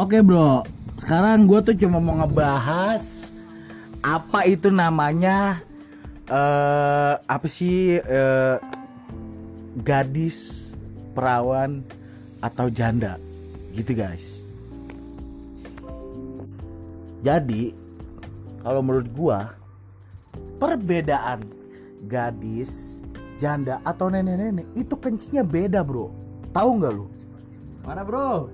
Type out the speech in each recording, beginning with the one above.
Oke bro, sekarang gue tuh cuma mau ngebahas apa itu namanya eh apa sih eh, gadis perawan atau janda gitu guys. Jadi kalau menurut gua perbedaan gadis, janda atau nenek-nenek itu kencingnya beda bro. Tahu nggak lu? Mana bro?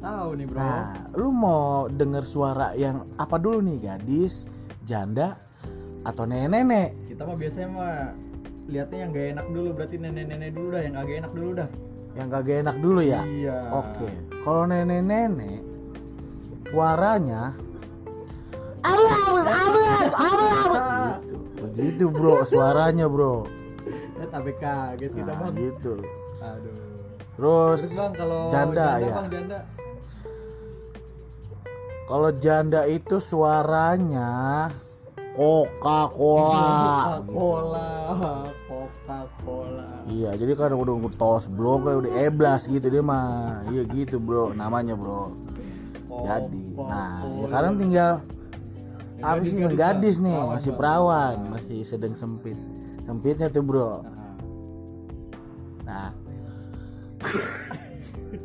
Tahu nih bro. Nah, lu mau denger suara yang apa dulu nih, gadis, janda, atau nenek-nenek? Kita mah biasanya mah lihatnya yang gak enak dulu berarti nenek-nenek dulu dah yang agak enak dulu dah. Yang kagak enak dulu ya? Iya. Oke, kalau nenek-nenek suaranya Abang, abang, abang. Gitu. Begitu bro, suaranya bro. Lihat sampai kaget kita Nah, bang. gitu. Aduh. Terus Terus bang kalau janda, ya. bang janda. Kalau janda itu suaranya Coca-Cola. Coca-Cola, Coca-Cola. Iya, jadi kan udah tos belum kan udah eblas gitu dia mah. Iya gitu, Bro. Namanya, Bro. Jadi, nah, ya sekarang tinggal sih gadis-gadis, yang gadis nih, masih perawan, masih sedang sempit. Sempitnya tuh, Bro. Nah, Nah,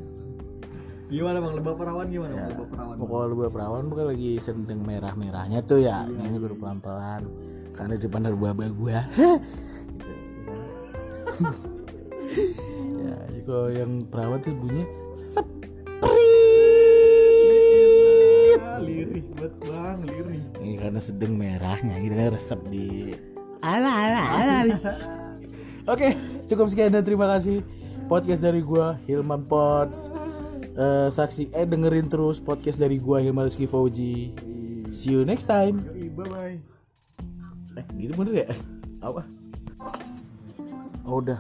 Gimana bang lebah perawan gimana Ya. lebah perawan? pokoknya lu perawan bukan lagi sedang merah-merahnya tuh ya. Iya, Ini gue pelan-pelan karena di depan ada buah gua. gitu. ya, jadi kalau yang perawan tuh bunyinya seprit. Ah, lirih banget bang, lirih. Ini karena sedang merahnya kita kan resep di ala ala ala. Oke, cukup sekian dan terima kasih podcast dari gua Hilman Pots. Eh, saksi eh dengerin terus podcast dari gua Hilman Rizky Fauji. See you next time. Bye bye. Eh, gitu bener ya? Apa? Oh, udah.